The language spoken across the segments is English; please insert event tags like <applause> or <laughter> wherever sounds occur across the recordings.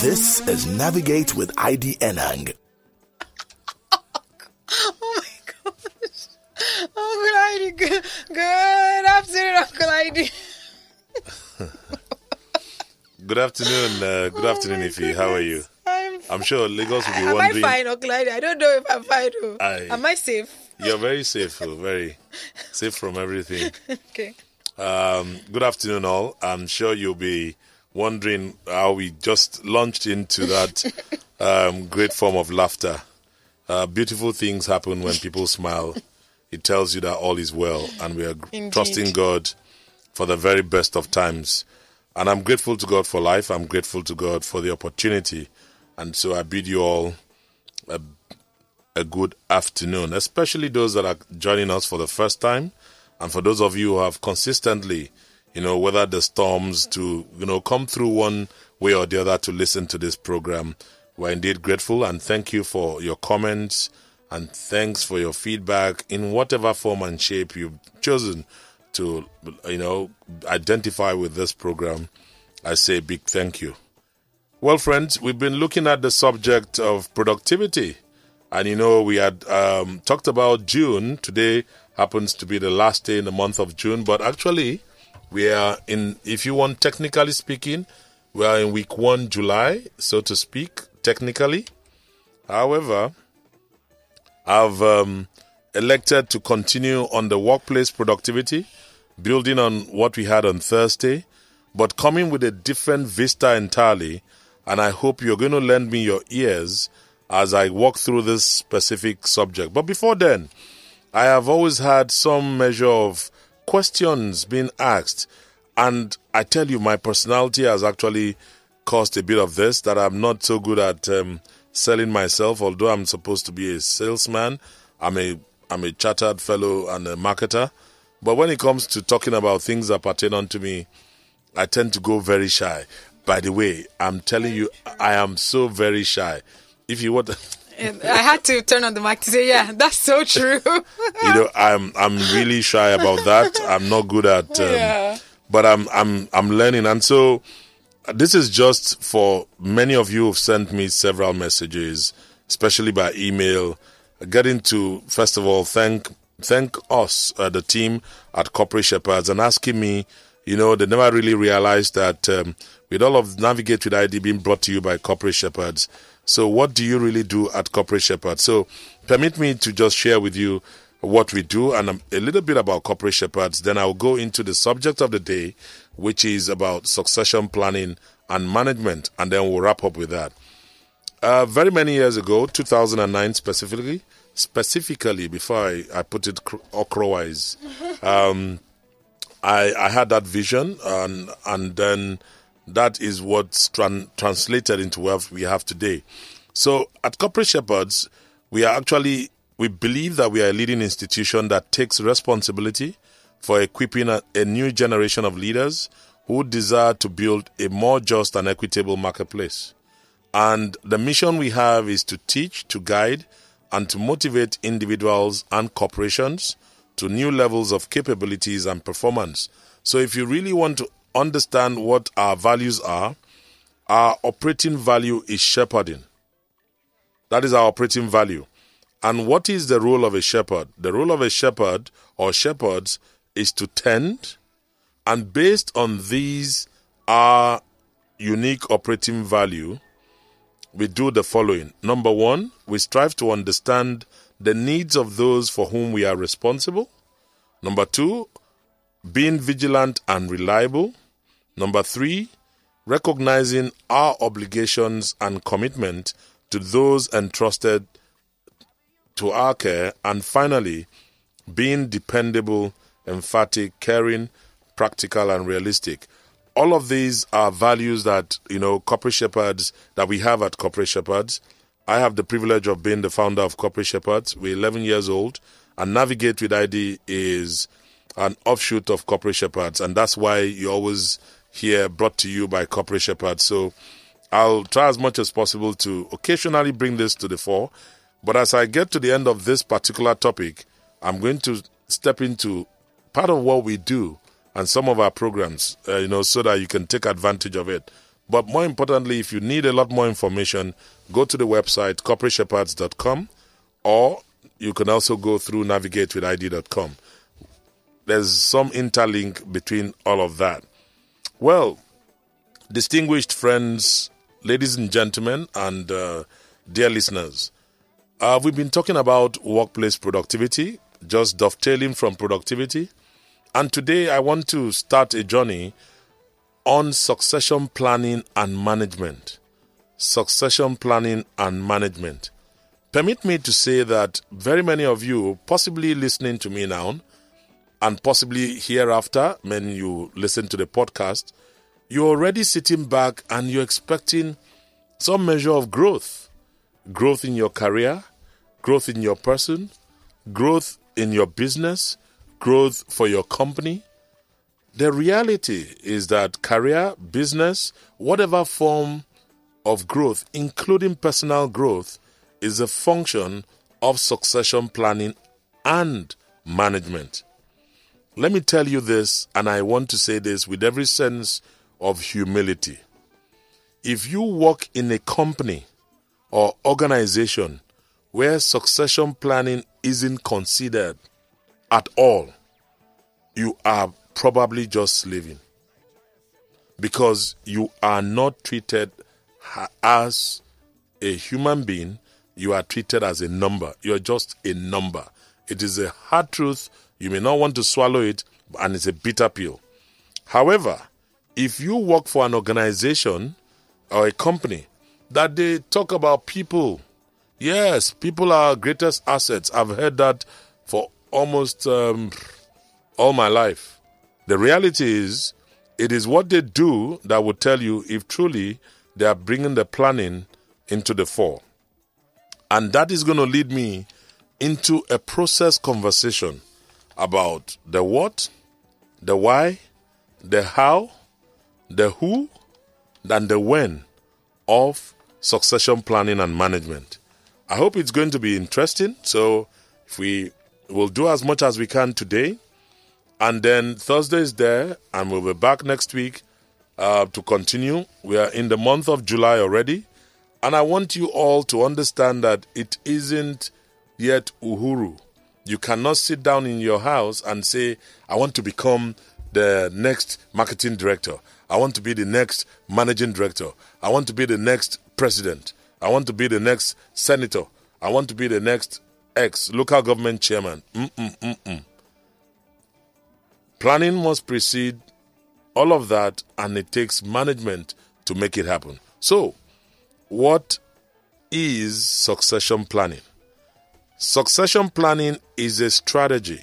This is Navigate with ID Enang. <laughs> Oh my gosh. Uncle Heidi, good, good afternoon, Uncle Heidi. <laughs> Good afternoon. Uh, good afternoon, Ify. How are you? I'm, I'm sure Lagos will be am I fine, Uncle Heidi? I don't know if I'm fine. oh. Aye. Am I safe? You're very safe, oh, very safe from everything. <laughs> Okay. Um, good afternoon, all. I'm sure you'll be wondering how we just launched into that <laughs> um, great form of laughter. Uh, beautiful things happen when people smile. It tells you that all is well, and we are Indeed. trusting God for the very best of times. And I'm grateful to God for life. I'm grateful to God for the opportunity. And so I bid you all a, a good afternoon, especially those that are joining us for the first time. And for those of you who have consistently, you know, weathered the storms to, you know, come through one way or the other to listen to this program, we're indeed grateful and thank you for your comments and thanks for your feedback in whatever form and shape you've chosen to, you know, identify with this program. I say big thank you. Well, friends, we've been looking at the subject of productivity. And you know, we had um, talked about June. Today happens to be the last day in the month of June, but actually, we are in, if you want, technically speaking, we are in week one, July, so to speak, technically. However, I've um, elected to continue on the workplace productivity, building on what we had on Thursday, but coming with a different vista entirely. And I hope you're going to lend me your ears as I walk through this specific subject. But before then, I have always had some measure of questions being asked. And I tell you, my personality has actually caused a bit of this that I'm not so good at um, selling myself, although I'm supposed to be a salesman. I'm a I'm a chartered fellow and a marketer. But when it comes to talking about things that pertain unto me, I tend to go very shy. By the way, I'm telling you, I am so very shy. If you want, <laughs> And I had to turn on the mic to say, yeah, that's so true. <laughs> you know, I'm I'm really shy about that. I'm not good at, um, Yeah. but I'm I'm I'm learning, and so this is just for many of you who've sent me several messages, especially by email, getting to first of all thank thank us, uh, the team at Corporate Shepherds, and asking me, you know, they never really realized that um, with all of Navigate with ID being brought to you by Corporate Shepherds. So, what do you really do at Corporate Shepherds? So, permit me to just share with you what we do and um, a little bit about Corporate Shepherds. Then I'll go into the subject of the day, which is about succession planning and management, and then we'll wrap up with that. Uh, very many years ago, 2009 specifically, specifically before I, I put it cr- okra-wise, <laughs> um, I, I had that vision, and and then that is what's tran- translated into what we have today. So at Corporate Shepherds, we are actually we believe that we are a leading institution that takes responsibility for equipping a, a new generation of leaders who desire to build a more just and equitable marketplace. And the mission we have is to teach, to guide, and to motivate individuals and corporations to new levels of capabilities and performance. So, if you really want to understand what our values are, our operating value is shepherding. That is our operating value. And what is the role of a shepherd? The role of a shepherd or shepherds is to tend, and based on these, our unique operating value, we do the following. Number one, we strive to understand the needs of those for whom we are responsible. Number two, being vigilant and reliable. Number three, recognizing our obligations and commitment to those entrusted to our care. And finally, being dependable, emphatic, caring, practical, and realistic. All of these are values that, you know, Corporate Shepherds, that we have at Corporate Shepherds. I have the privilege of being the founder of Corporate Shepherds. We're 11 years old, and Navigate with ID is an offshoot of Corporate Shepherds, and that's why you always hear brought to you by Corporate Shepherds. So I'll try as much as possible to occasionally bring this to the fore. But as I get to the end of this particular topic, I'm going to step into part of what we do and some of our programs, uh, you know, so that you can take advantage of it. But more importantly, if you need a lot more information, go to the website corporateshepherds.com or you can also go through navigatewithid.com. There's some interlink between all of that. Well, distinguished friends, ladies and gentlemen, and uh, dear listeners, uh, we've been talking about workplace productivity, just dovetailing from productivity. And today I want to start a journey on succession planning and management. Succession planning and management. Permit me to say that very many of you, possibly listening to me now, and possibly hereafter, when you listen to the podcast, you're already sitting back and you're expecting some measure of growth growth in your career, growth in your person, growth in your business, growth for your company. The reality is that career, business, whatever form of growth, including personal growth, is a function of succession planning and management. Let me tell you this, and I want to say this with every sense of humility. If you work in a company or organization where succession planning isn't considered at all, you are probably just living because you are not treated as a human being, you are treated as a number. You're just a number. It is a hard truth. You may not want to swallow it, and it's a bitter pill. However, if you work for an organization or a company that they talk about people, yes, people are greatest assets. I've heard that for almost um, all my life. The reality is, it is what they do that will tell you if truly they are bringing the planning into the fore. And that is going to lead me into a process conversation about the what, the why, the how, the who, and the when of succession planning and management. I hope it's going to be interesting. So, if we will do as much as we can today, and then Thursday is there, and we'll be back next week uh, to continue. We are in the month of July already. And I want you all to understand that it isn't yet Uhuru. You cannot sit down in your house and say, I want to become the next marketing director. I want to be the next managing director. I want to be the next president. I want to be the next senator. I want to be the next ex local government chairman. Mm-mm-mm-mm. Planning must precede all of that, and it takes management to make it happen. So, what is succession planning? Succession planning is a strategy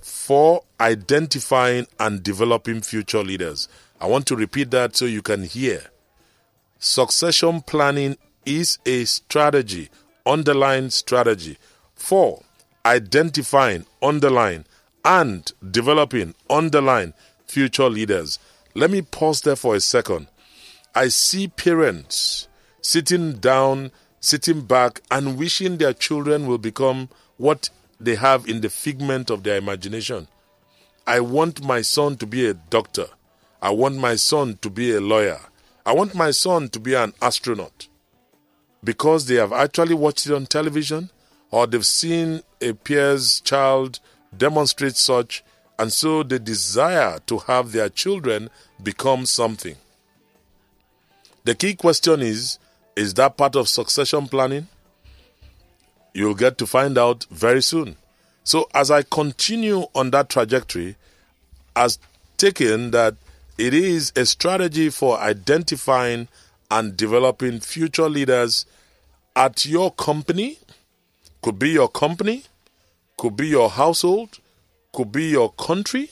for identifying and developing future leaders. I want to repeat that so you can hear. Succession planning is a strategy, underlying strategy for identifying, underline, and developing, underline future leaders. Let me pause there for a second. I see parents sitting down, sitting back, and wishing their children will become what they have in the figment of their imagination. I want my son to be a doctor. I want my son to be a lawyer. I want my son to be an astronaut. Because they have actually watched it on television or they've seen a peer's child demonstrate such, and so they desire to have their children become something. The key question is is that part of succession planning? You'll get to find out very soon. So, as I continue on that trajectory, as taken that it is a strategy for identifying and developing future leaders at your company, could be your company, could be your household, could be your country,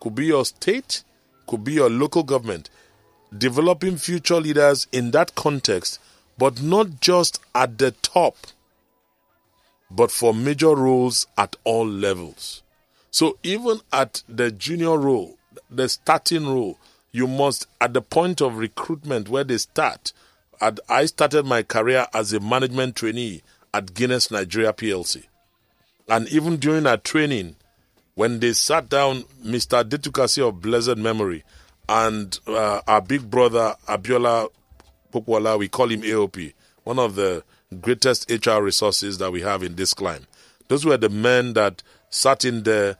could be your state, could be your local government. Developing future leaders in that context, but not just at the top, but for major roles at all levels. So even at the junior role, the starting role, you must, at the point of recruitment where they start, at, I started my career as a management trainee at Guinness Nigeria PLC. And even during our training, when they sat down, Mr. Detukasi of blessed memory, and uh, our big brother Abiola Pokwala, we call him AOP, one of the greatest HR resources that we have in this clime. Those were the men that sat in there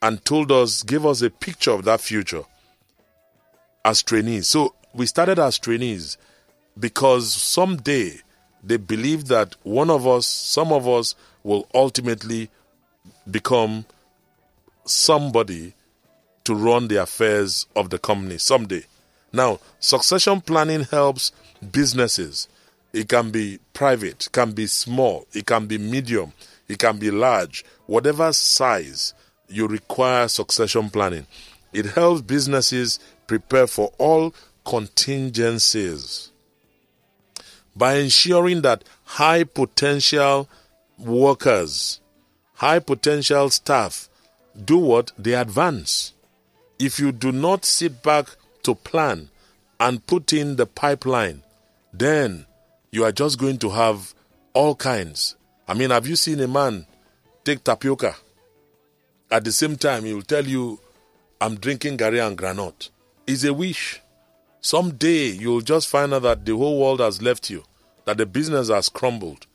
and told us, gave us a picture of that future as trainees. So we started as trainees because someday they believed that one of us, some of us, will ultimately become somebody to run the affairs of the company someday. Now, succession planning helps businesses. It can be private, can be small, it can be medium, it can be large, whatever size you require succession planning. It helps businesses prepare for all contingencies by ensuring that high potential workers, high potential staff do what? They advance. If you do not sit back to plan and put in the pipeline, then you are just going to have all kinds. I mean, have you seen a man take tapioca? At the same time, he will tell you, I'm drinking garri and groundnut. It's a wish. Someday you'll just find out that the whole world has left you, that the business has crumbled.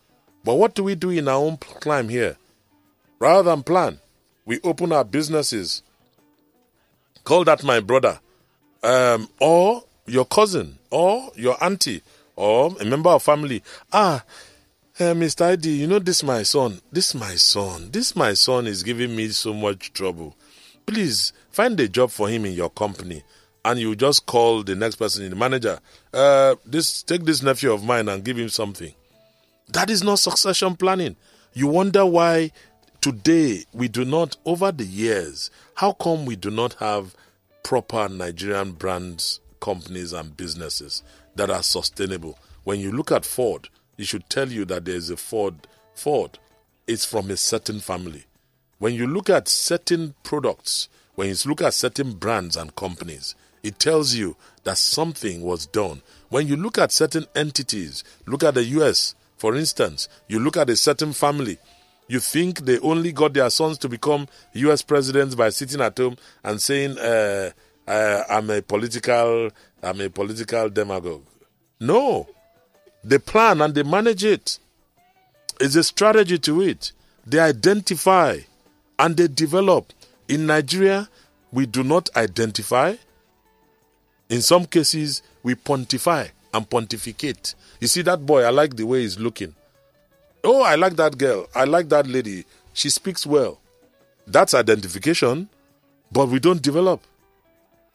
But what do we do in our own clime here? Rather than plan, we open our businesses. Call that my brother, um, or your cousin, or your auntie, or a member of family. Ah, uh, Mr. ID, you know this my son. This my son. This my son is giving me so much trouble. Please find a job for him in your company and you just call the next person in the manager, uh, this take this nephew of mine and give him something. That is not succession planning. You wonder why today we do not, over the years, how come we do not have proper Nigerian brands, companies, and businesses that are sustainable? When you look at Ford, it should tell you that there is a Ford. Ford, it's from a certain family. When you look at certain products, when you look at certain brands and companies, it tells you that something was done. When you look at certain entities, look at the US, for instance, you look at a certain family, you think they only got their sons to become US presidents by sitting at home and saying, uh, uh, I'm a political, I'm a political demagogue. No. They plan and they manage it. It's a strategy to it. They identify and they develop. In Nigeria, we do not identify, in some cases, we pontify and pontificate. You see that boy, I like the way he's looking. Oh, I like that girl. I like that lady. She speaks well. That's identification, but we don't develop.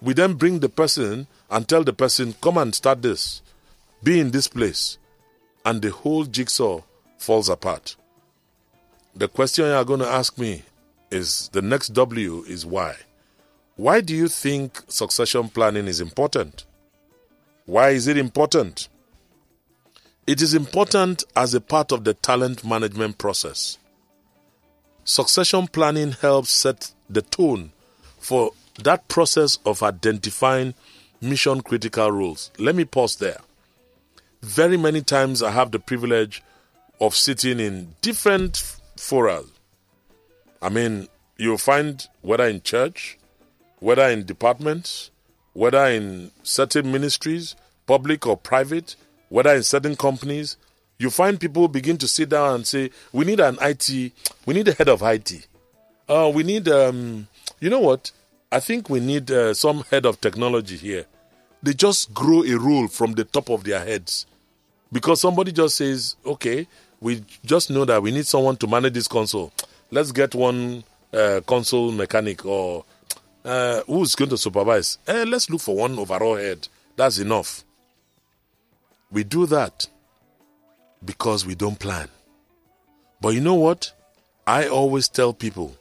We then bring the person and tell the person, come and start this, be in this place. And the whole jigsaw falls apart. The question you are going to ask me is the next W is why. Why do you think succession planning is important? Why is it important? It is important as a part of the talent management process. Succession planning helps set the tone for that process of identifying mission critical roles. Let me pause there. Very many times I have the privilege of sitting in different fora. I mean, you'll find whether in church, whether in departments, whether in certain ministries, public or private, whether in certain companies, you find people begin to sit down and say, "We need an IT. We need a head of IT. Uh, we need, um, you know what? I think we need uh, some head of technology here." They just grow a rule from the top of their heads because somebody just says, "Okay, we just know that we need someone to manage this console. Let's get one uh, console mechanic or uh, who's going to supervise? Eh, let's look for one overall head. That's enough. We do that because we don't plan. But you know what? I always tell people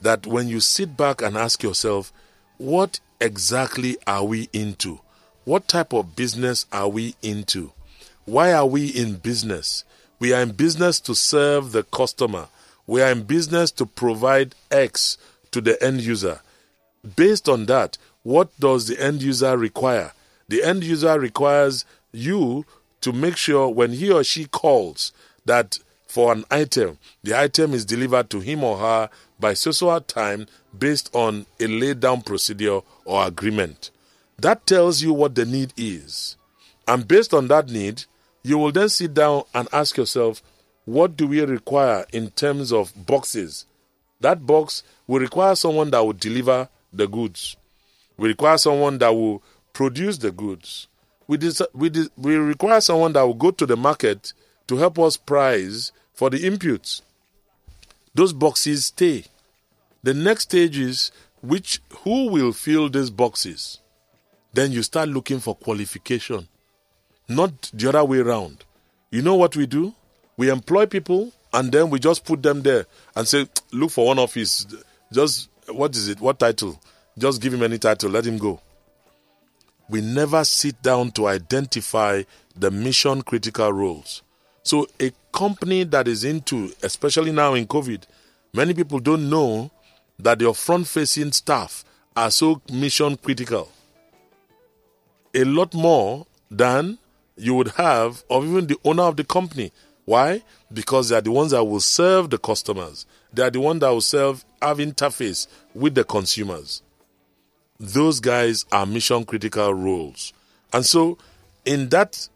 that when you sit back and ask yourself, what exactly are we into? What type of business are we into? Why are we in business? We are in business to serve the customer. We are in business to provide X to the end user. Based on that, what does the end user require? The end user requires you to make sure when he or she calls that for an item, the item is delivered to him or her by so so time based on a laid down procedure or agreement. That tells you what the need is. And based on that need, you will then sit down and ask yourself, what do we require in terms of boxes? That box will require someone that will deliver the goods. We require someone that will produce the goods. We, des- we, de- we require someone that will go to the market to help us price for the inputs. Those boxes stay. The next stage is which who will fill these boxes? Then you start looking for qualification, not the other way around. You know what we do? We employ people and then we just put them there and say, look for one office. Just what is it? What title? Just give him any title, let him go. We never sit down to identify the mission critical roles. So, a company that is into, especially now in COVID, many people don't know that your front facing staff are so mission critical. A lot more than you would have of even the owner of the company. Why? Because they are the ones that will serve the customers. They are the ones that will serve, have interface with the consumers. Those guys are mission critical roles. And so, in that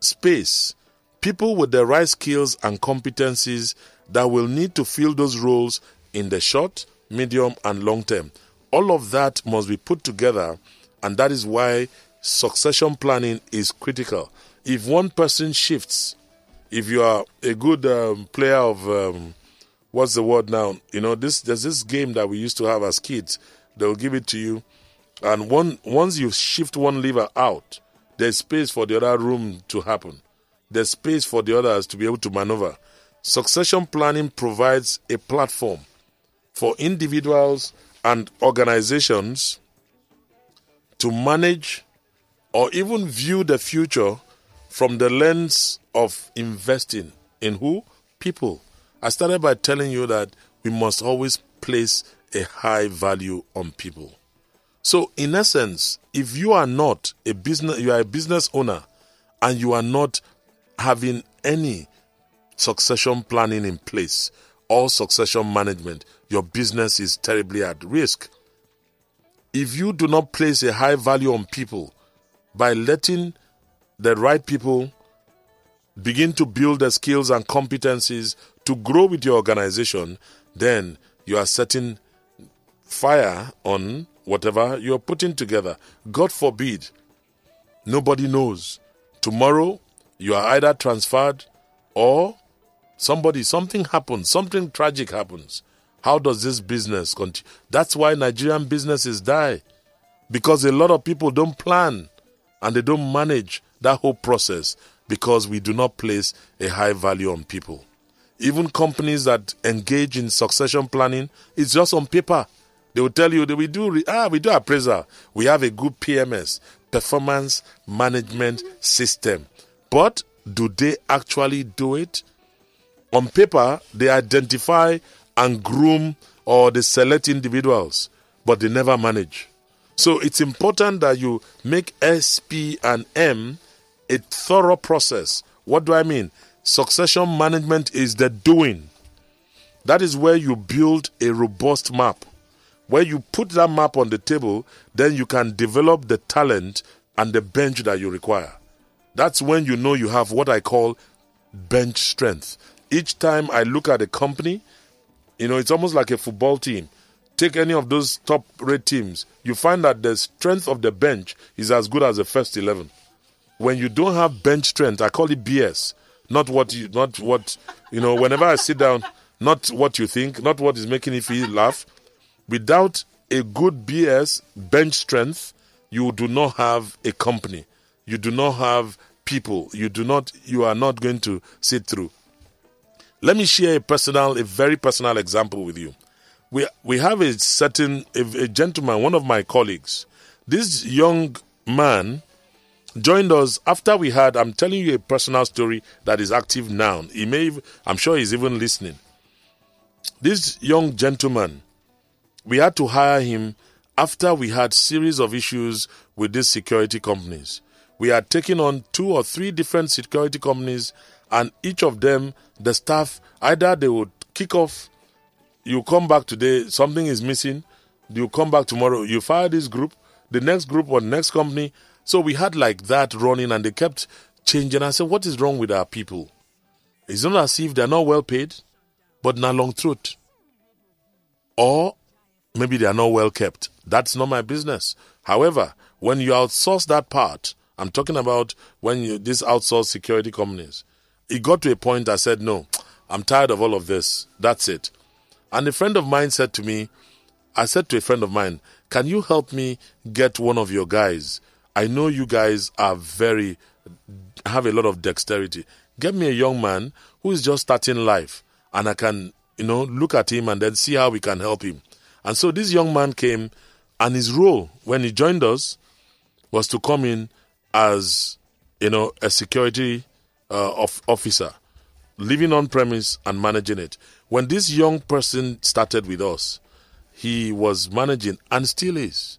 space, people with the right skills and competencies that will need to fill those roles in the short, medium, and long term. All of that must be put together, and that is why succession planning is critical. If one person shifts, if you are a good um, player of um, what's the word now? You know, this there's this game that we used to have as kids. They'll give it to you, and one once you shift one lever out, there's space for the other room to happen. There's space for the others to be able to maneuver. Succession planning provides a platform for individuals and organizations to manage or even view the future from the lens of investing in who? People. I started by telling you that we must always place a high value on people. So, in essence, if you are not a business, you are a business owner, and you are not having any succession planning in place or succession management, your business is terribly at risk. If you do not place a high value on people by letting the right people begin to build the skills and competencies to grow with your organization, then you are setting fire on whatever you're putting together. God forbid, nobody knows. Tomorrow, you are either transferred or somebody, something happens, something tragic happens. How does this business continue? That's why Nigerian businesses die. Because a lot of people don't plan and they don't manage that whole process because we do not place a high value on people. Even companies that engage in succession planning, it's just on paper. They will tell you that we do ah we do appraisal. We have a good PMS, performance management system. But do they actually do it? On paper, they identify and groom or they select individuals, but they never manage. So it's important that you make SP and M a thorough process. What do I mean? Succession management is the doing. That is where you build a robust map. Where you put that map on the table, then you can develop the talent and the bench that you require. That's when you know you have what I call bench strength. Each time I look at a company, you know, it's almost like a football team. Take any of those top rate teams, you find that the strength of the bench is as good as the first 11. When you don't have bench strength, I call it BS. Not what you, not what, you know, whenever I sit down, not what you think, not what is making you feel laugh. Without a good BS bench strength, you do not have a company. You do not have people. You do not, you are not going to sit through. Let me share a personal, a very personal example with you. We, we have a certain, a, a gentleman, one of my colleagues. This young man joined us after we had, I'm telling you a personal story that is active now. He may, I'm sure he's even listening. This young gentleman, we had to hire him after we had series of issues with these security companies. We had taken on two or three different security companies, and each of them, the staff, either they would kick off, you come back today, something is missing, you come back tomorrow, you fire this group, the next group or next company. So we had like that running and they kept changing. I said, What is wrong with our people? It's not as if they're not well paid, but not long truth. Or maybe they are not well kept. That's not my business. However, when you outsource that part, I'm talking about when you outsourced security companies, it got to a point I said, No, I'm tired of all of this. That's it. And a friend of mine said to me, I said to a friend of mine, Can you help me get one of your guys? I know you guys are very, have a lot of dexterity. Get me a young man who is just starting life and I can, you know, look at him and then see how we can help him. And so this young man came and his role when he joined us was to come in as, you know, a security uh, of officer, living on premise and managing it. When this young person started with us, he was managing and still is.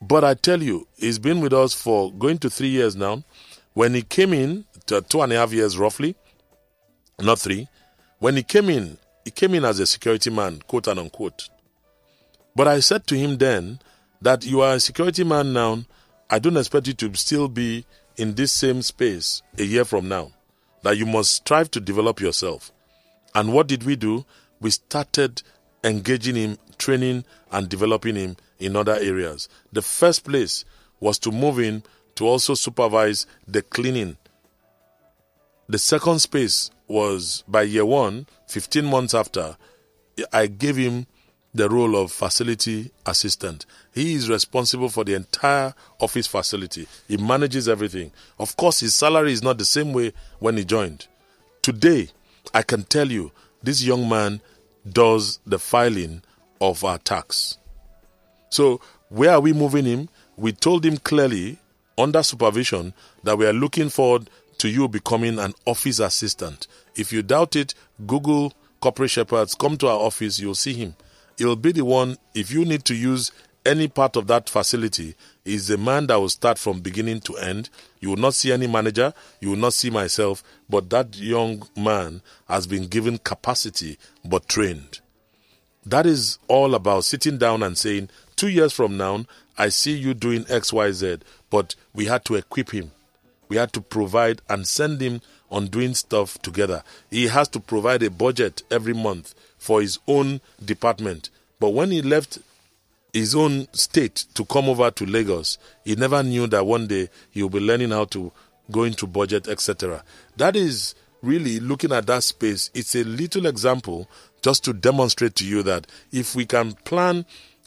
But I tell you, he's been with us for going to three years now. When he came in, two and a half years roughly, not three, when he came in, he came in as a security man, quote and unquote. But I said to him then that you are a security man now. I don't expect you to still be in this same space a year from now. That you must strive to develop yourself. And what did we do? We started engaging him, training and developing him in other areas. The first place was to move in to also supervise the cleaning. The second space was by year one, 15 months after, I gave him the role of facility assistant. He is responsible for the entire office facility. He manages everything. Of course, his salary is not the same way when he joined. Today, I can tell you, this young man does the filing of our tax. So, where are we moving him? We told him clearly, under supervision, that we are looking forward to you becoming an office assistant. If you doubt it, Google corporate shepherds, come to our office, you'll see him. He'll be the one, if you need to use any part of that facility, is the man that will start from beginning to end. You will not see any manager, you will not see myself, but that young man has been given capacity but trained. That is all about sitting down and saying, two years from now, I see you doing XYZ, but we had to equip him. We had to provide and send him on doing stuff together. He has to provide a budget every month for his own department. But when he left his own state to come over to Lagos, he never knew that one day he will be learning how to go into budget, etc. That is really looking at that space. It's a little example just to demonstrate to you that if we can plan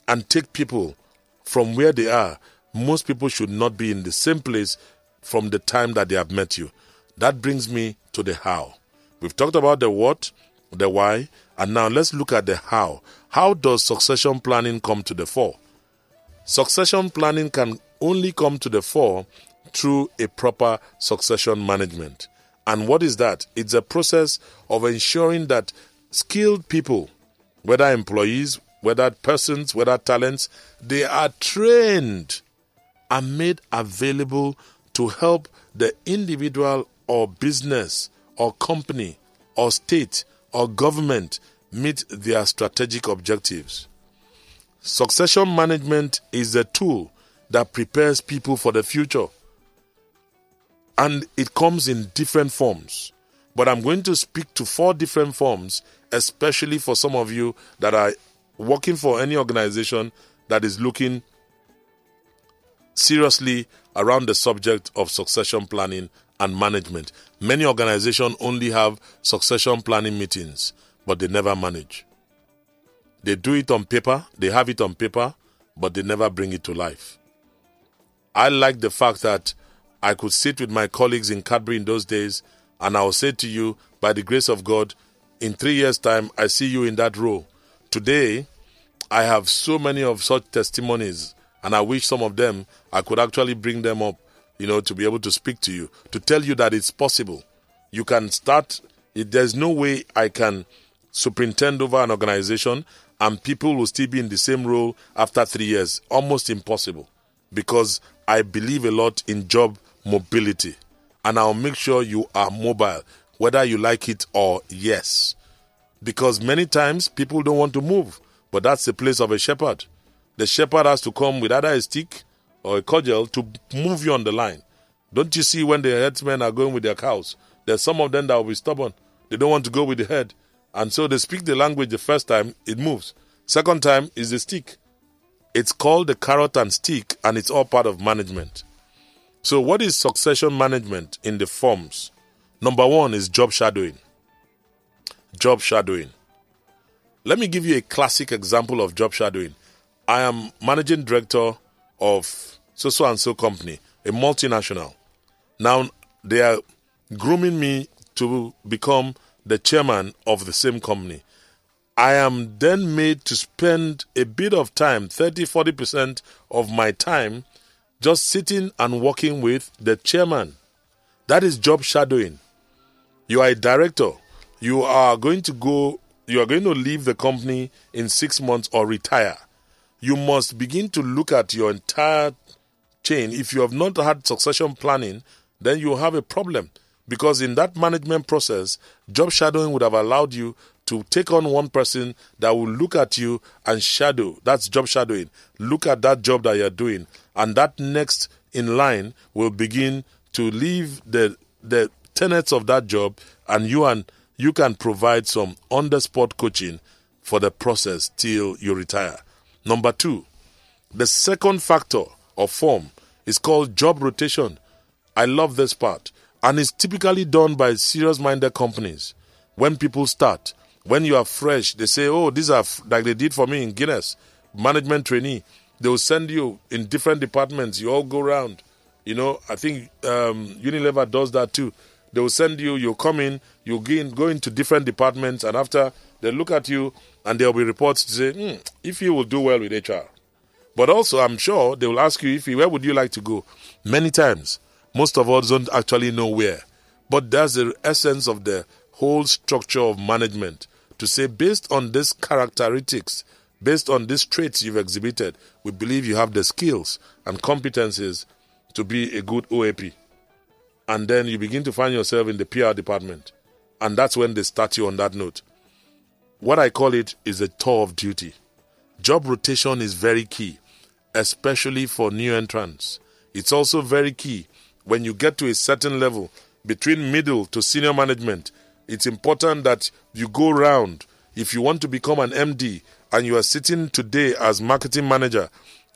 and take people from where they are, most people should not be in the same place from the time that they have met you. That brings me to the how. We've talked about the what, the why, and now let's look at the how. How does succession planning come to the fore? Succession planning can only come to the fore through a proper succession management. And what is that? It's a process of ensuring that skilled people, whether employees, whether persons, whether talents, they are trained and made available to help the individual or business or company or state or government meet their strategic objectives. Succession management is a tool that prepares people for the future. And it comes in different forms. But I'm going to speak to four different forms, especially for some of you that are working for any organization that is looking seriously around the subject of succession planning and management. Many organizations only have succession planning meetings, but they never manage. They do it on paper, they have it on paper, but they never bring it to life. I like the fact that I could sit with my colleagues in Cadbury in those days, and I will say to you, by the grace of God, in three years' time, I see you in that role. Today, I have so many of such testimonies, and I wish some of them I could actually bring them up you know, to be able to speak to you, to tell you that it's possible. You can start, there's no way I can superintend over an organization and people will still be in the same role after three years. Almost impossible because I believe a lot in job mobility and I'll make sure you are mobile, whether you like it or yes. Because many times people don't want to move, but that's the place of a shepherd. the shepherd has to come with either a stick or a cudgel to move you on the line. Don't you see when the herdsmen are going with their cows? There's some of them that will be stubborn. They don't want to go with the head. And so they speak the language the first time, it moves. Second time is the stick. It's called the carrot and stick, and it's all part of management. So, what is succession management in the forms? Number one is job shadowing. Job shadowing. Let me give you a classic example of job shadowing. I am managing director of so so and so company, a multinational. Now they are grooming me to become the chairman of the same company. I am then made to spend a bit of time, 30 40% of my time, just sitting and working with the chairman. That is job shadowing. You are a director. You are going to go, you are going to leave the company in six months or retire. You must begin to look at your entire chain. If you have not had succession planning, then you have a problem. Because in that management process, job shadowing would have allowed you to take on one person that will look at you and shadow. That's job shadowing. Look at that job that you're doing. And that next in line will begin to leave the the tenets of that job and you and you can provide some on the spot coaching for the process till you retire. Number two, the second factor of form is called job rotation. I love this part. And it's typically done by serious minded companies. When people start, when you are fresh, they say, Oh, these are f-, like they did for me in Guinness, management trainee. They will send you in different departments. You all go around. You know, I think um, Unilever does that too. They will send you, you come in, you go, go into different departments, and after they look at you, and there will be reports to say, hmm, if you will do well with HR. But also, I'm sure they will ask you, if you, where would you like to go? Many times most of us don't actually know where. But that's the essence of the whole structure of management to say, based on these characteristics, based on these traits you've exhibited, we believe you have the skills and competencies to be a good OAP. And then you begin to find yourself in the PR department. And that's when they start you on that note. What I call it is a tour of duty. Job rotation is very key, especially for new entrants. It's also very key when you get to a certain level, between middle to senior management, it's important that you go round. If you want to become an MD and you are sitting today as marketing manager,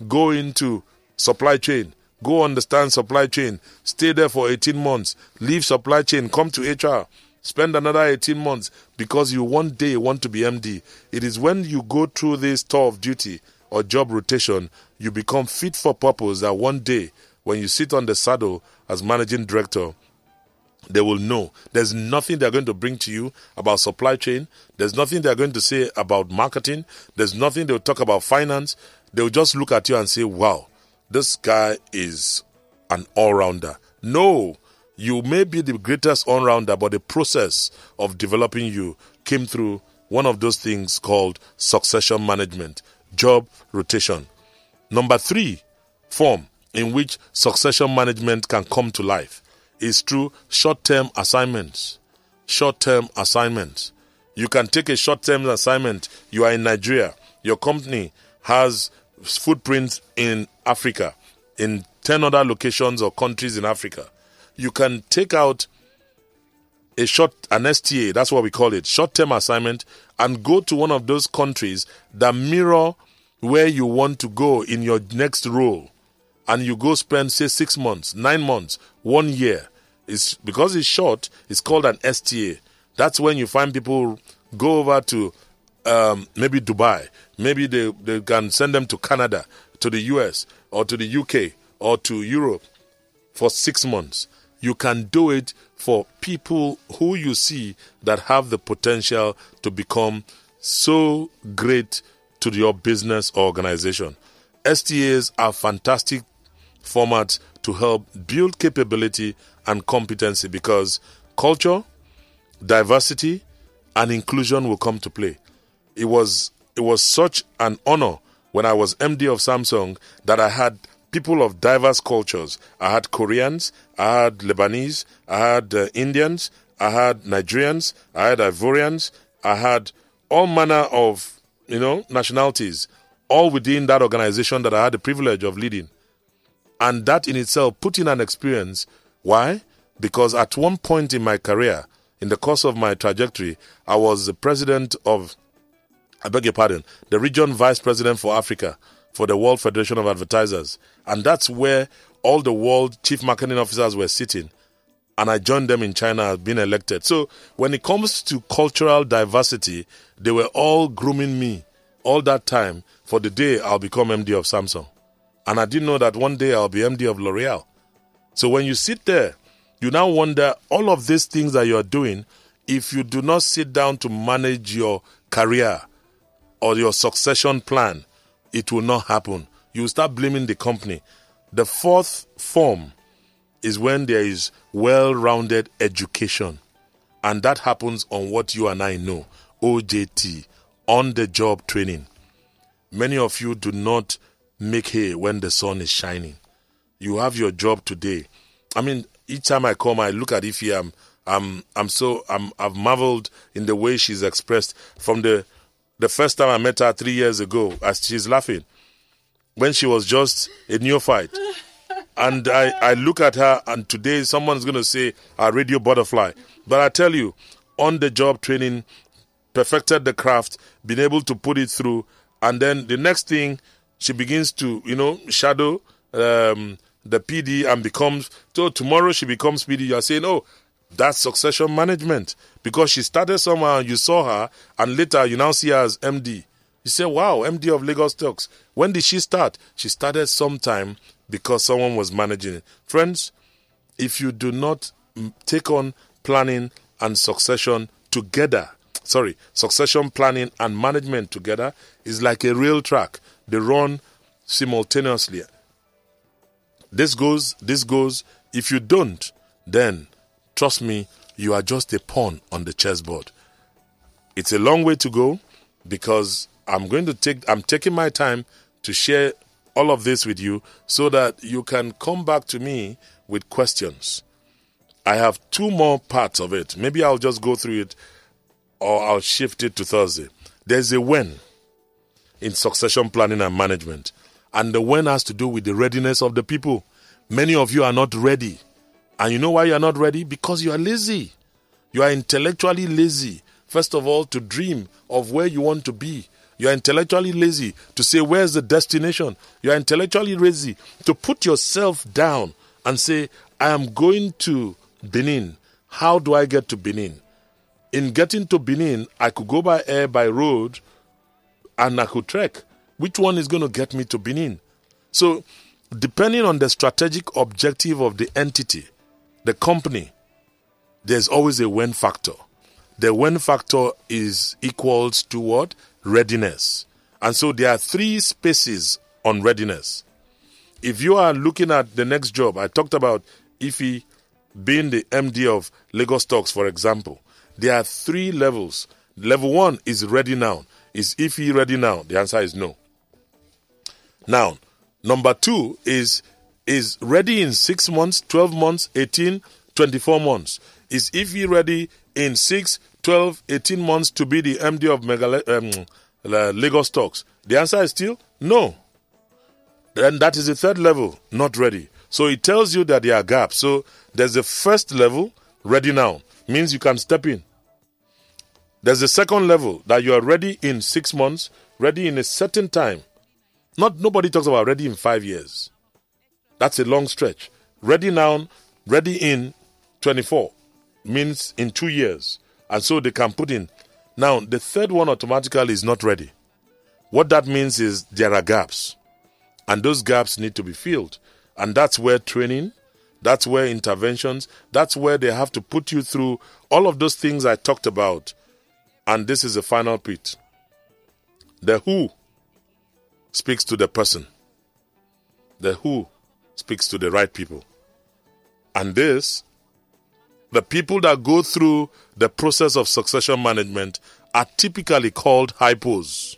go into supply chain, go understand supply chain, stay there for 18 months, leave supply chain, come to HR, spend another 18 months because you one day want to be MD. It is when you go through this tour of duty or job rotation, you become fit for purpose that one day when you sit on the saddle as managing director, they will know there's nothing they're going to bring to you about supply chain. There's nothing they're going to say about marketing. There's nothing they'll talk about finance. They'll just look at you and say, wow, this guy is an all rounder. No, you may be the greatest all rounder, but the process of developing you came through one of those things called succession management, job rotation. Number three, form in which succession management can come to life is through short term assignments. Short term assignments. You can take a short term assignment. You are in Nigeria. Your company has footprints in Africa, in 10 other locations or countries in Africa. You can take out a short, an STA, that's what we call it, short term assignment, and go to one of those countries that mirror where you want to go in your next role and you go spend say six months, nine months, one year, it's because it's short. It's called an STA. That's when you find people go over to um, maybe Dubai. Maybe they they can send them to Canada, to the US, or to the UK, or to Europe for six months. You can do it for people who you see that have the potential to become so great to your business or organization. STAs are fantastic formats to help build capability and competency because culture, diversity, and inclusion will come to play. It was it was such an honor when I was MD of Samsung that I had people of diverse cultures. I had Koreans, I had Lebanese, I had uh, Indians, I had Nigerians, I had Ivorians, I had all manner of you know nationalities all within that organization that I had the privilege of leading. And that in itself put in an experience. Why? Because at one point in my career, in the course of my trajectory, I was the president of, I beg your pardon, the region vice president for Africa for the World Federation of Advertisers. And that's where all the world chief marketing officers were sitting. And I joined them in China, being elected. So when it comes to cultural diversity, they were all grooming me all that time for the day I'll become MD of Samsung. And I didn't know that one day I'll be MD of L'Oreal. So when you sit there, you now wonder all of these things that you're doing, if you do not sit down to manage your career or your succession plan, it will not happen. You start blaming the company. The fourth form is when there is well rounded education. And that happens on what you and I know OJT, on the job training. Many of you do not make hay when the sun is shining. You have your job today. I mean, each time I come, I look at Ify. I'm, I'm, I'm so, I'm, I've marveled in the way she's expressed from the, the first time I met her three years ago. As she's laughing, when she was just a neophyte, and I, I look at her, and today someone's going to say a radio butterfly. But I tell you, on the job training, perfected the craft, been able to put it through, and then the next thing she begins to, you know, shadow um, the PD and becomes, so tomorrow she becomes PD. You are saying, oh, that's succession management because she started somewhere and you saw her, and later you now see her as MD. You say, wow, MD of Lagos Talks. When did she start? She started sometime because someone was managing it. Friends, if you do not mm, take on planning and succession together, sorry, succession planning and management together is like a rail track. They run simultaneously. This goes, this goes. If you don't, then trust me, you are just a pawn on the chessboard. It's a long way to go because I'm going to take I'm taking my time to share all of this with you so that you can come back to me with questions. I have two more parts of it. Maybe I'll just go through it or I'll shift it to Thursday. There's a when in succession planning and management. And the when has to do with the readiness of the people. Many of you are not ready. And you know why you are not ready? Because you are lazy. You are intellectually lazy. First of all, to dream of where you want to be. You are intellectually lazy to say, Where's the destination? You are intellectually lazy to put yourself down and say, I am going to Benin. How do I get to Benin? In getting to Benin, I could go by air, by road, and I could trek. Which one is going to get me to Benin? So, depending on the strategic objective of the entity, the company, there's always a when factor. The when factor is equals to what? Readiness. And so there are three spaces on readiness. If you are looking at the next job, I talked about Ify being the MD of Lagos Talks, for example, there are three levels. Level one is ready now. Is Ify ready now? The answer is no. Now, number two is is ready in six months, 12 months, 18, 24 months. Is Ify ready in 6, 12, 18 months to be the MD of Megale- um, Lagos Talks? The answer is still no. Then that is the third level, not ready. So it tells you that there are gaps. So there's the first level, ready now, means you can step in. There's the second level that you are ready in six months, ready in a certain time. Not nobody talks about ready in five years. That's a long stretch. Ready now, ready in 24 means in two years. And so they can put in. Now, the third one automatically is not ready. What that means is there are gaps. And those gaps need to be filled. And that's where training, that's where interventions, that's where they have to put you through all of those things I talked about. And this is the final bit. The who speaks to the person. The who speaks to the right people. And this, the people that go through the process of succession management are typically called hypos,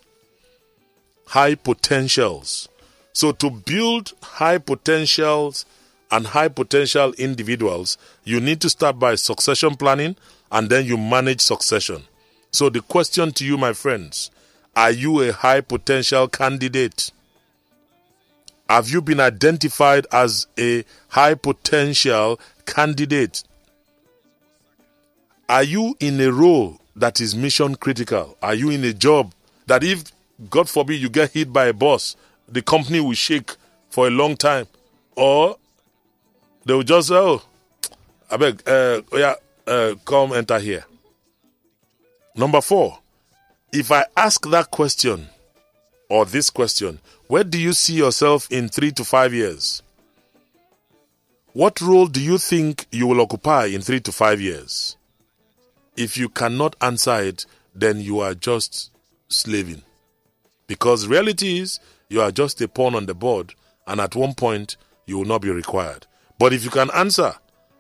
high potentials. So, to build high potentials and high potential individuals, you need to start by succession planning and then you manage succession. So, the question to you, my friends, Are you a high potential candidate? Have you been identified as a high potential candidate? Are you in a role that is mission critical? Are you in a job that if, God forbid, you get hit by a boss, the company will shake for a long time? Or they will just oh, I beg, uh, yeah, uh, come enter here. Number four, if I ask that question or this question, where do you see yourself in three to five years? What role do you think you will occupy in three to five years? If you cannot answer it, then you are just slaving. Because reality is, you are just a pawn on the board, and at one point, you will not be required. But if you can answer,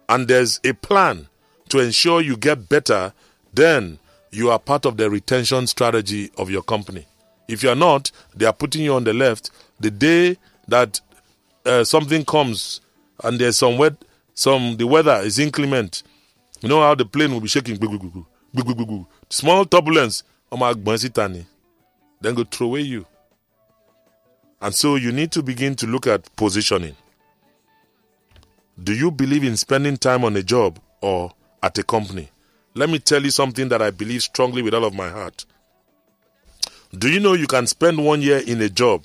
and there's a plan to ensure you get better, then you are part of the retention strategy of your company. If you are not, they are putting you on the left. The day that uh, something comes and there's some wet, some the weather is inclement, you know how the plane will be shaking. Small turbulence, then go throw away you. And so you need to begin to look at positioning. Do you believe in spending time on a job or at a company? Let me tell you something that I believe strongly with all of my heart. Do you know you can spend one year in a job,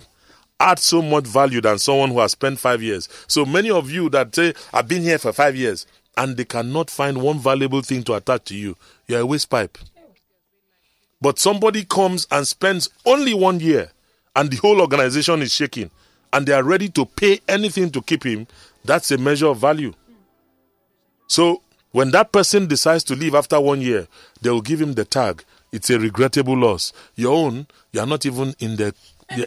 add so much value than someone who has spent five years? So many of you that say, I've been here for five years, and they cannot find one valuable thing to attach to you, you're a waste pipe. But somebody comes and spends only one year, and the whole organization is shaking, and they are ready to pay anything to keep him, that's a measure of value. So when that person decides to leave after one year, they will give him the tag. It's a regrettable loss. Your own, you are not even in the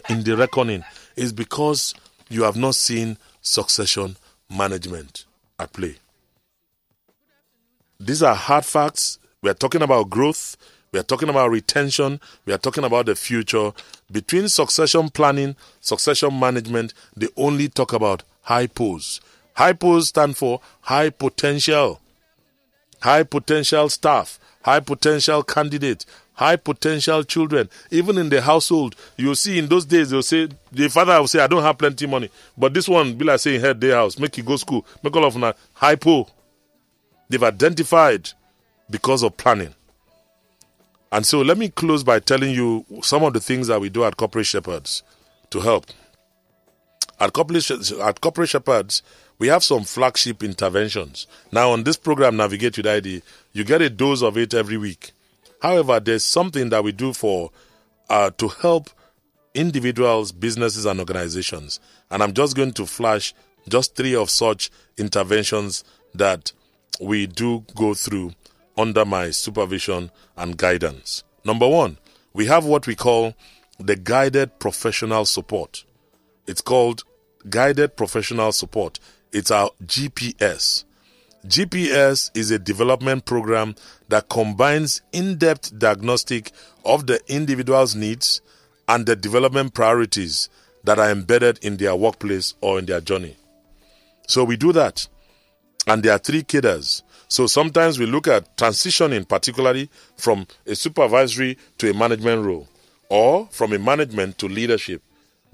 in the reckoning. It's because you have not seen succession management at play. These are hard facts. We are talking about growth. We are talking about retention. We are talking about the future. Between succession planning, succession management, they only talk about hypos. High pose stand for high potential high potential staff, high potential candidate, high potential children. Even in the household, you'll see in those days they'll say the father will say, I don't have plenty money. But this one be like saying head day house, make you go school, make all of them hypo. They've identified because of planning. And so let me close by telling you some of the things that we do at Corporate Shepherds to help. At Corporate, at Corporate Shepherds, we have some flagship interventions. Now, on this program, Navigate with ID, you get a dose of it every week. However, there's something that we do for uh, to help individuals, businesses, and organizations. And I'm just going to flash just three of such interventions that we do go through under my supervision and guidance. Number one, we have what we call the guided professional support. It's called guided professional support. It's our GPS. GPS is a development program that combines in depth diagnostic of the individual's needs and the development priorities that are embedded in their workplace or in their journey. So we do that. And there are three cadres. So sometimes we look at transitioning, particularly from a supervisory to a management role or from a management to leadership.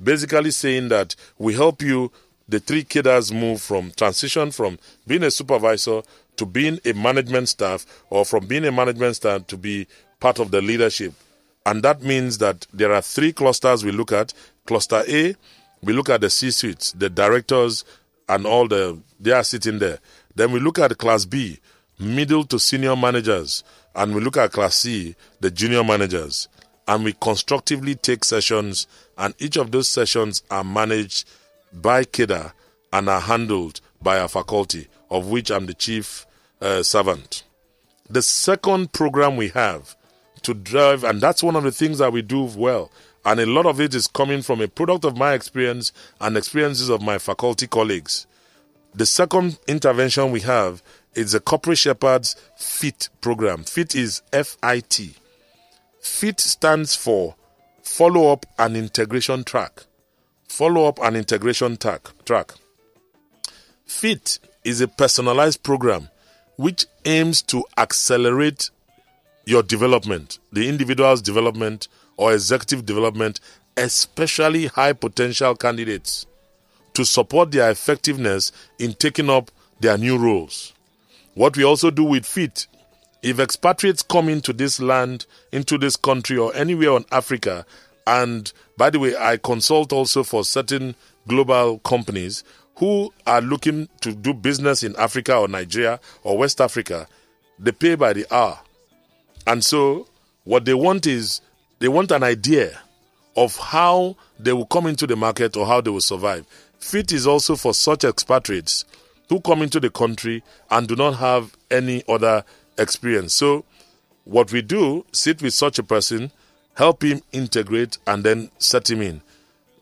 Basically, saying that we help you the three cadres move from transition from being a supervisor to being a management staff or from being a management staff to be part of the leadership. And that means that there are three clusters we look at. Cluster A, we look at the C suites, the directors, and all the, they are sitting there. Then we look at class B, middle to senior managers, and we look at class C, the junior managers. And we constructively take sessions, and each of those sessions are managed by KEDA and are handled by our faculty, of which I'm the chief uh, servant. The second program we have to drive, and that's one of the things that we do well, and a lot of it is coming from a product of my experience and experiences of my faculty colleagues. The second intervention we have is the Corporate Shepherds FIT program. FIT is F I T. FIT stands for Follow Up and Integration Track follow up and integration track. track. FIT is a personalized program which aims to accelerate your development, the individual's development or executive development, especially high potential candidates, to support their effectiveness in taking up their new roles. What we also do with FIT, if expatriates come into this land, into this country, or anywhere on Africa, and by the way, I consult also for certain global companies who are looking to do business in Africa or Nigeria or West Africa, they pay by the hour. And so, what they want is they want an idea of how they will come into the market or how they will survive. FIT is also for such expatriates who come into the country and do not have any other experience. So, what we do, sit with such a person, help him integrate, and then set him in.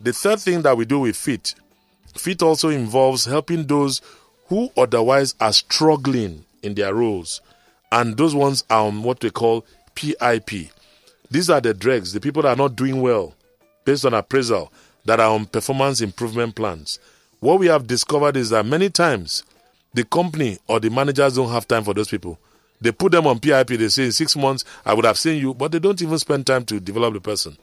The third thing that we do with FIT, FIT also involves helping those who otherwise are struggling in their roles, and those ones are on what we call PIP. These are the dregs, the people that are not doing well based on appraisal, that are on performance improvement plans. What we have discovered is that many times the company or the managers don't have time for those people. They put them on PIP, they say in six months, I would have seen you, but they don't even spend time to develop the person.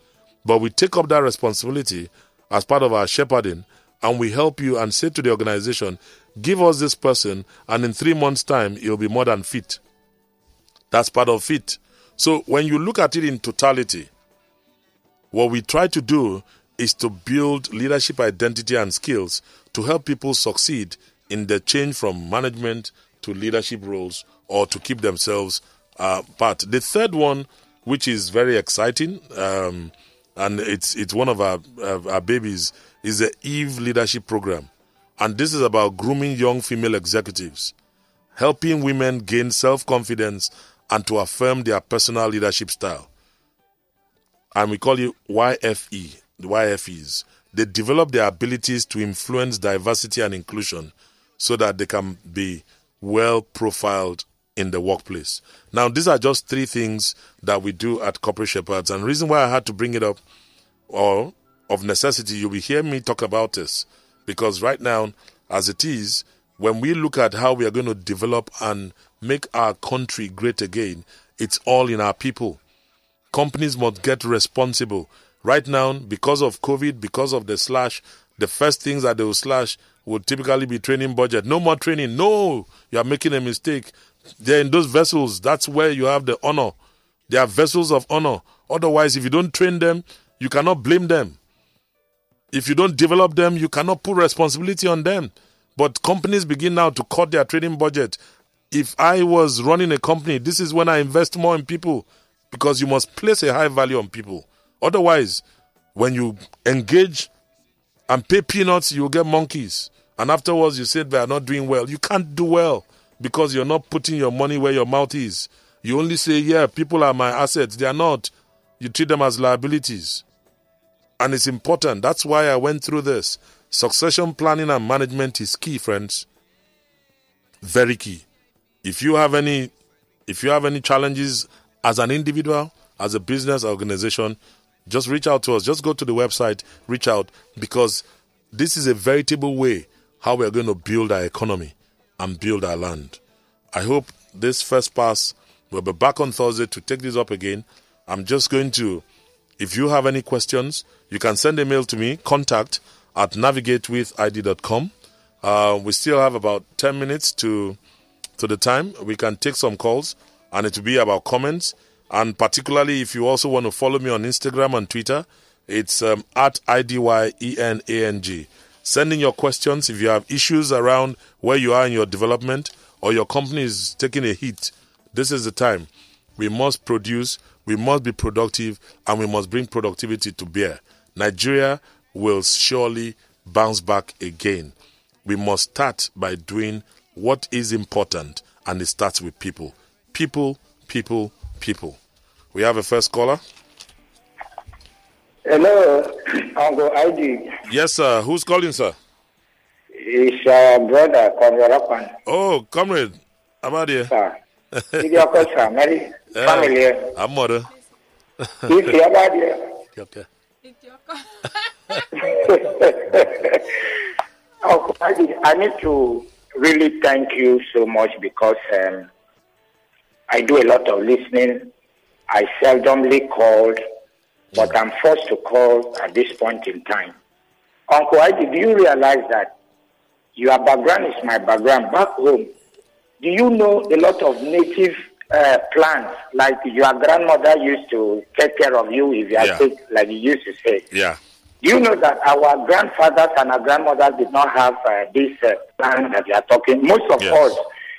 But we take up that responsibility as part of our shepherding and we help you and say to the organization, give us this person, and in three months' time, he'll be more than fit. That's part of fit. So when you look at it in totality, what we try to do is to build leadership identity and skills to help people succeed in the change from management to leadership roles or to keep themselves uh, part. The third one, which is very exciting, um, and it's it's one of our, our babies, is the Eve Leadership Program, and this is about grooming young female executives, helping women gain self confidence and to affirm their personal leadership style. And we call it YFE, the YFEs. They develop their abilities to influence diversity and inclusion so that they can be well profiled in the workplace. Now, these are just three things that we do at Corporate Shepherds. And the reason why I had to bring it up, or of necessity, you will hear me talk about this. Because right now, as it is, when we look at how we are going to develop and make our country great again, it's all in our people. Companies must get responsible. Right now, because of COVID, because of the slash, the first things that they will slash would typically be training budget. No more training. No, you are making a mistake. They're in those vessels. That's where you have the honor. They are vessels of honor. Otherwise, if you don't train them, you cannot blame them. If you don't develop them, you cannot put responsibility on them. But companies begin now to cut their trading budget. If I was running a company, this is when I invest more in people because you must place a high value on people. Otherwise, when you engage and pay peanuts, you'll get monkeys. And afterwards, you say they are not doing well. You can't do well because you're not putting your money where your mouth is. You only say, yeah, people are my assets. They are not. You treat them as liabilities. And it's important. That's why I went through this. Succession planning and management is key, friends. Very key. If you have any if you have any challenges as an individual, as a business organization, just reach out to us. Just go to the website, reach out because this is a veritable way how we are going to build our economy and build our land. I hope this first pass will be back on Thursday to take this up again. I'm just going to, if you have any questions, you can send a mail to me, contact at navigatewithid.com. Uh, we still have about 10 minutes to to the time. We can take some calls and it will be about comments. And particularly if you also want to follow me on Instagram and Twitter, it's um, at IDYENANG. Send in your questions if you have issues around where you are in your development or your company is taking a hit. This is the time. We must produce, we must be productive, and we must bring productivity to bear. Nigeria will surely bounce back again. We must start by doing what is important, and it starts with people. People, people, people. We have a first caller. Hello, Uncle ID. Yes, sir. Who's calling, sir? It's our brother, Comrade Oh, comrade. How about you? Sir. If your question, Mary, family. I'm mother. If you about you. Okay. Uncle ID, I need to really thank you so much because um, I do a lot of listening I seldomly called, but I'm forced to call at this point in time. Uncle Ivy, do you realize that your background is my background back home? Do you know a lot of native uh, plants, like your grandmother used to take care of you if you are Yeah. sick, like you used to say? Yeah. Do you know that our grandfathers and our grandmothers did not have uh, this uh, plant that you are talking? Most of Yes. us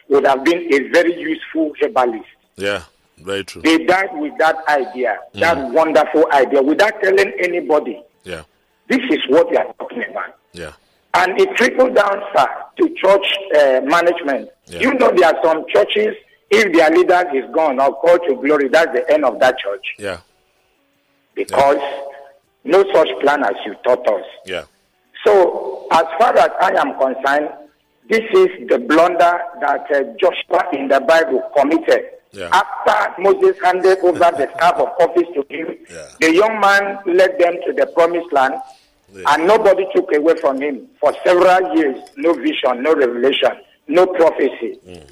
would have been a very useful herbalist. Yeah. Very true. They died with that idea, that wonderful idea, without telling anybody. Yeah. This is what we are talking about. Yeah. And it trickled down, sir, to church uh, management. Yeah. You know, there are some churches, if their leader is gone or called to glory, that's the end of that church. Yeah. Because no such plan as you taught us. Yeah. So, as far as I am concerned, this is the blunder that uh, Joshua in the Bible committed. Yeah. After Moses handed over the staff of office to him, Yeah. the young man led them to the promised land, Yeah. and nobody took away from him. For several years, no vision, no revelation, no prophecy. Mm.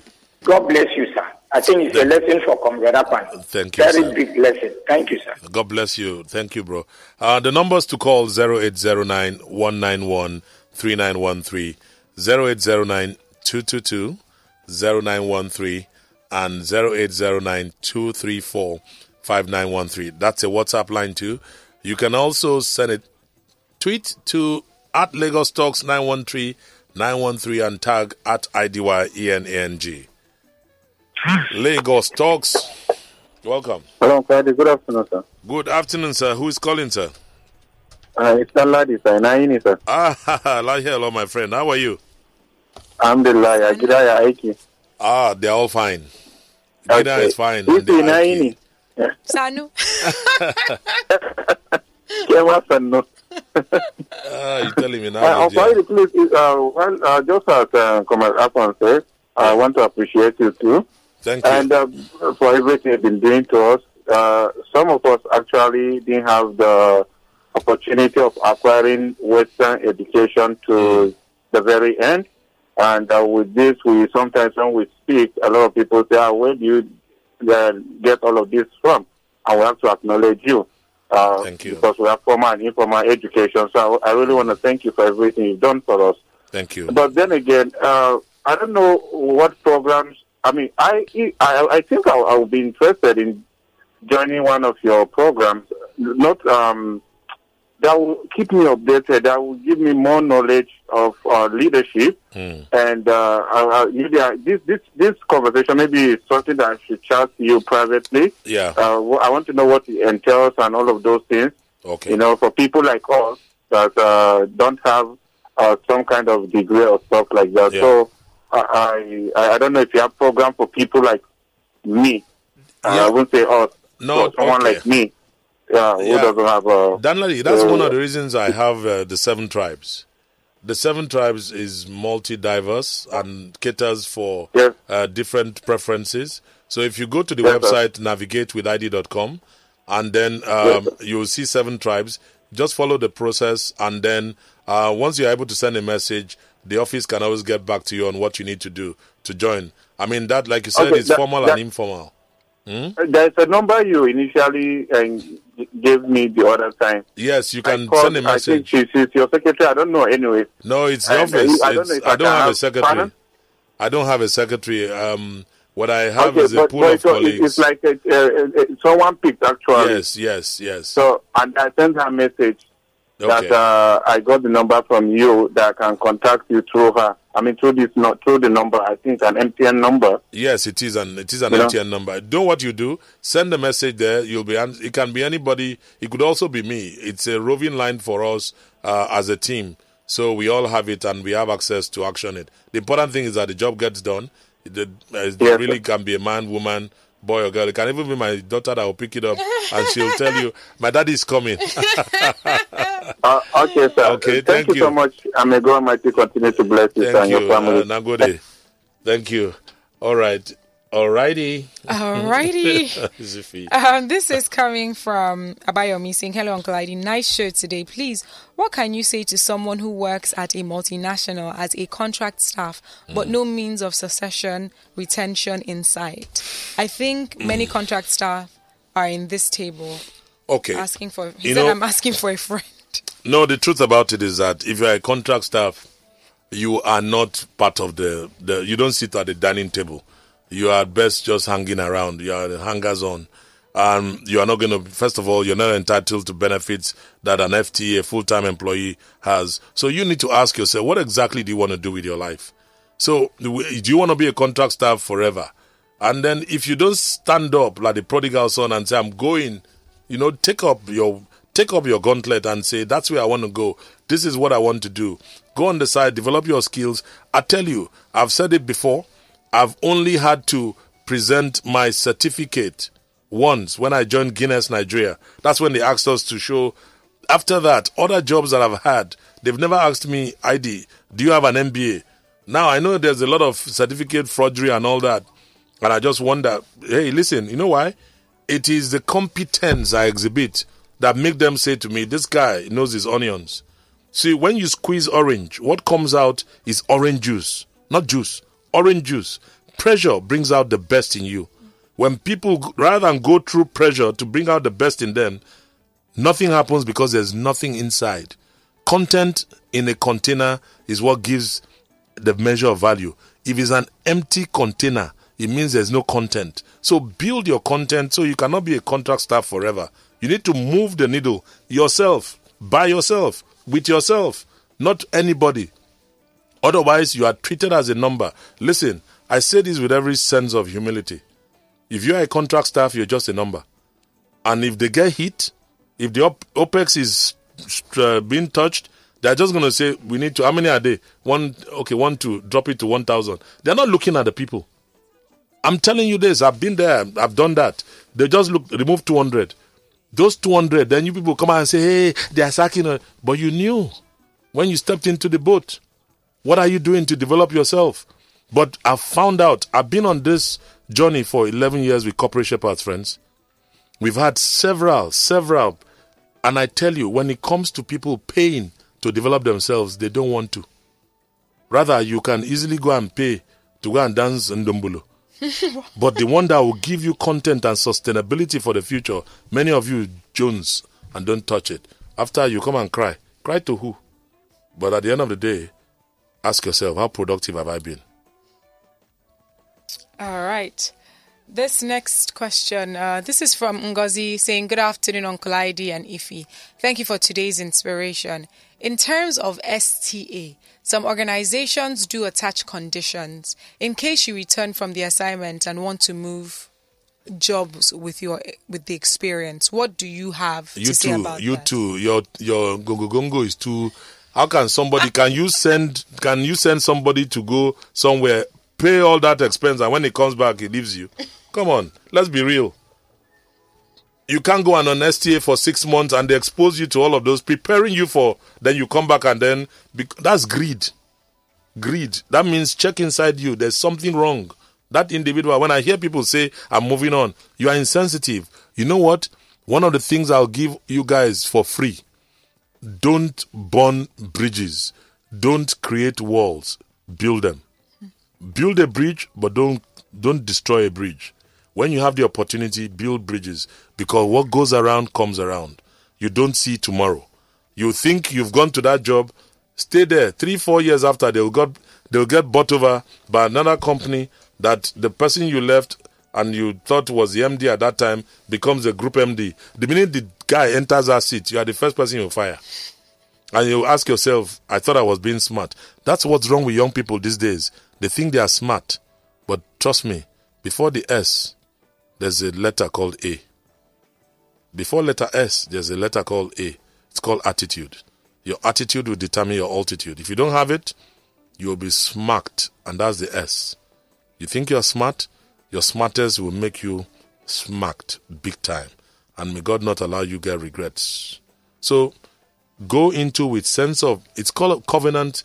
God bless you, sir. I think it's a lesson for Comrade Apan. Thank you, Very sir. big lesson. Thank you, sir. God bless you. Thank you, bro. Uh, the numbers to call 0809 191 3913, 0809 222 0913, and 0809 234 5913. That's a WhatsApp line too. You can also send a tweet to at Lagos Talks 913 913 and tag at IDYENANG. Lagos Talks. Welcome. Hello, Friday. Good afternoon, sir. Good afternoon, sir. Who is calling, sir? Uh, it's lady, sir. Naini, sir. Ah, <laughs> hello, my friend. How are you? Alhamdulillah. Gida ya aiki. Ah, they're all fine. Gida is fine. Isi and they are Naini. Sanu. Kema sannu. Ah, you telling me now? Uh, Nigeria. Friday, please, is, uh, well, uh, just as uh, Comrade Afan said, I want to appreciate you too. Thank you. And uh, for everything you've been doing to us, uh, some of us actually didn't have the opportunity of acquiring Western education to the very end. And uh, with this, we sometimes when we speak, a lot of people say, ah, "Where do you uh, get all of this from?" And we have to acknowledge you. Uh, Thank you. Because we have formal and informal education. So I, I really want to thank you for everything you've done for us. Thank you. But then again, uh, I don't know what programs. I mean, I I, I think I'll, I'll be interested in joining one of your programs. Not um, that will keep me updated. That will give me more knowledge of uh, leadership. Hmm. And uh, I, I, this this this conversation maybe is something that I should chat to you privately. Yeah. Uh, I want to know what it entails and all of those things Okay. you know, for people like us that uh, don't have uh, some kind of degree or stuff like that. Yeah. So I, I I don't know if you have program for people like me. Uh, Yeah. I won't say us. No, someone okay. like me. Yeah, who Yeah. doesn't have a. Danladi, that's uh, one of the reasons I have uh, the seven tribes. The seven tribes is multi-diverse and caters for Yes. uh, different preferences. So if you go to the Yes, sir. website navigatewithid.com and then um, you will see seven tribes. Just follow the process and then uh, once you're able to send a message, the office can always get back to you on what you need to do to join. I mean that, like you said, Okay, is that- formal that- and informal. There's a number you initially uh, gave me the other time. Yes, you can called- send a I think message. she's, she's your secretary. I don't know anyway. No, it's the uh, office. I don't It's- know if I, I don't have a secretary. pardon? I don't have a secretary. Um, what I have okay, is a but, pool but of so colleagues. it's like uh, uh, uh, someone picked actually. yes, yes, yes. So and I sent her a message okay. that uh, I got the number from you that I can contact you through her. I mean through this not through the number. I think an MTN number. yes, it is an it is an You know? MTN number. Do what you do. Send a message there. You'll be. It can be anybody. It could also be me. It's a roving line for us uh, as a team. So we all have it and we have access to action it. The important thing is that the job gets done. Uh, it Yes, really sir. can be a man, woman, boy or girl. It can even be my daughter that will pick it up and she'll tell you, "My daddy is coming." <laughs> Uh, okay, sir. Okay, thank, thank you. you. so much. And may God Almighty continue to bless you Thank and you, your family. uh, Nagode. Thank you. All right. Alrighty. Alrighty. Zifi. <laughs> Um, this is coming from Abayomi saying, Hello, Uncle ID. Nice show today. Please, what can you say to someone who works at a multinational as a contract staff, but no means of succession, retention in sight? I think many contract staff are in this table Okay. asking for. He You said, know- "I'm asking for a friend." No, the truth about it is that if you're a contract staff, you are not part of the, the you don't sit at the dining table. You are best just hanging around. You are the hangers on. Um, you are not going to, first of all, you're not entitled to benefits that an FTA, full time employee, has. So you need to ask yourself, what exactly do you want to do with your life? So, do you want to be a contract staff forever? And then, if you don't stand up like the prodigal son and say, "I'm going," you know, take up your take up your gauntlet and say, "That's where I want to go. This is what I want to do." Go on the side, develop your skills. I tell you, I've said it before. I've only had to present my certificate once when I joined Guinness Nigeria. That's when they asked us to show. After that, other jobs that I've had, they've never asked me, ID, do you have an MBA? Now I know there's a lot of certificate forgery and all that. And I just wonder, hey, listen, you know why? It is the competence I exhibit that make them say to me, this guy knows his onions. See, when you squeeze orange, what comes out is orange juice, not juice, orange juice. Pressure brings out the best in you. When people, rather than go through pressure to bring out the best in them, nothing happens because there's nothing inside. Content in a container is what gives the measure of value. If it's an empty container, it means there's no content. So build your content so you cannot be a contract staff forever. You need to move the needle yourself, by yourself, with yourself, not anybody. Otherwise, you are treated as a number. Listen, I say this with every sense of humility. If you are a contract staff, you're just a number. And if they get hit, if the op- OPEX is uh, being touched, they're just going to say, we need to, how many are they? One, okay, one, two, drop it to 1,000. They're not looking at the people. I'm telling you this, I've been there, I've done that. They just look, remove 200. Those 200, then you people come out and say, hey, they are sacking her. But you knew when you stepped into the boat. What are you doing to develop yourself? But I've found out, I've been on this journey for 11 years with Corporate Shepherds, friends. We've had several, several. And I tell you, when it comes to people paying to develop themselves, they don't want to. Rather, you can easily go and pay to go and dance in Dumbulo. <laughs> but the one that will give you content and sustainability for the future, many of you Jones and don't touch it. After you come and cry, cry to who? But at the end of the day, ask yourself, how productive have I been? All right. This next question, uh, this is from Ngozi saying, Good afternoon, Uncle ID and Ify. Thank you for today's inspiration. In terms of STA, some organizations do attach conditions in case you return from the assignment and want to move jobs with your with the experience. What do you have You to say too, about you that? too. Your your gongo gongo is too. How can somebody? Can you send? Can you send somebody to go somewhere, pay all that expense, and when he comes back, he leaves you? Come on, let's be real. You can't go on an STA for six months and they expose you to all of those, preparing you for. Then you come back and then that's greed. Greed. That means check inside you. There's something wrong. That individual. When I hear people say, "I'm moving on," you are insensitive. You know what? One of the things I'll give you guys for free don't burn bridges don't create walls build them build a bridge but don't don't destroy a bridge when you have the opportunity build bridges because what goes around comes around you don't see tomorrow you think you've gone to that job stay there three four years after they'll got they'll get bought over by another company that the person you left and you thought was the MD at that time becomes a group MD. The minute the guy enters that seat, you are the first person you fire. And you ask yourself, I thought I was being smart. That's what's wrong with young people these days. They think they are smart. But trust me, before the S, there's a letter called A. Before letter S, there's a letter called A. It's called attitude. Your attitude will determine your altitude. If you don't have it, you'll be smacked, and that's the S. You think you're smart? Your smartest will make you smacked big time. And may God not allow you get regrets. So go into with sense of it's called covenant.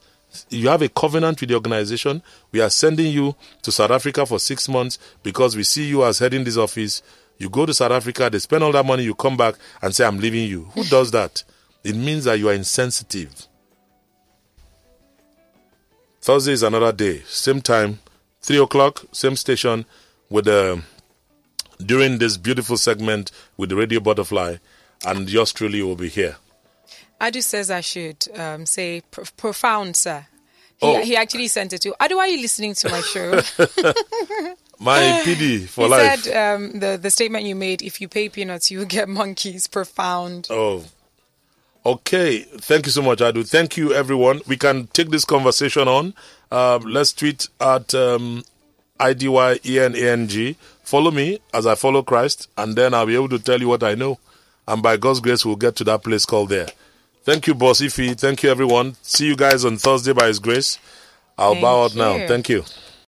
You have a covenant with the organization. We are sending you to South Africa for six months because we see you as heading this office. You go to South Africa, they spend all that money, you come back and say, I'm leaving you. Who does that? It means that you are insensitive. Thursday is another day, same time, 3 o'clock, same station with the during this beautiful segment with the Radio Butterfly, and yours truly will be here. Adu says I should um, say pro- profound, sir. He, Oh. he actually sent it to Adu. Are you listening to my show? <laughs> My PD for he life. said um, the the statement you made: if you pay peanuts, you get monkeys. Profound. Oh. Okay. Thank you so much, Adu. Thank you, everyone. We can take this conversation on. Um, let's tweet at um, IDYENANG. Follow me as I follow Christ, and then I'll be able to tell you what I know. And by God's grace, we'll get to that place called there. Thank you, Boss Ify. Thank you, everyone. See you guys on Thursday by His grace. I'll Thank bow out now. Thank you.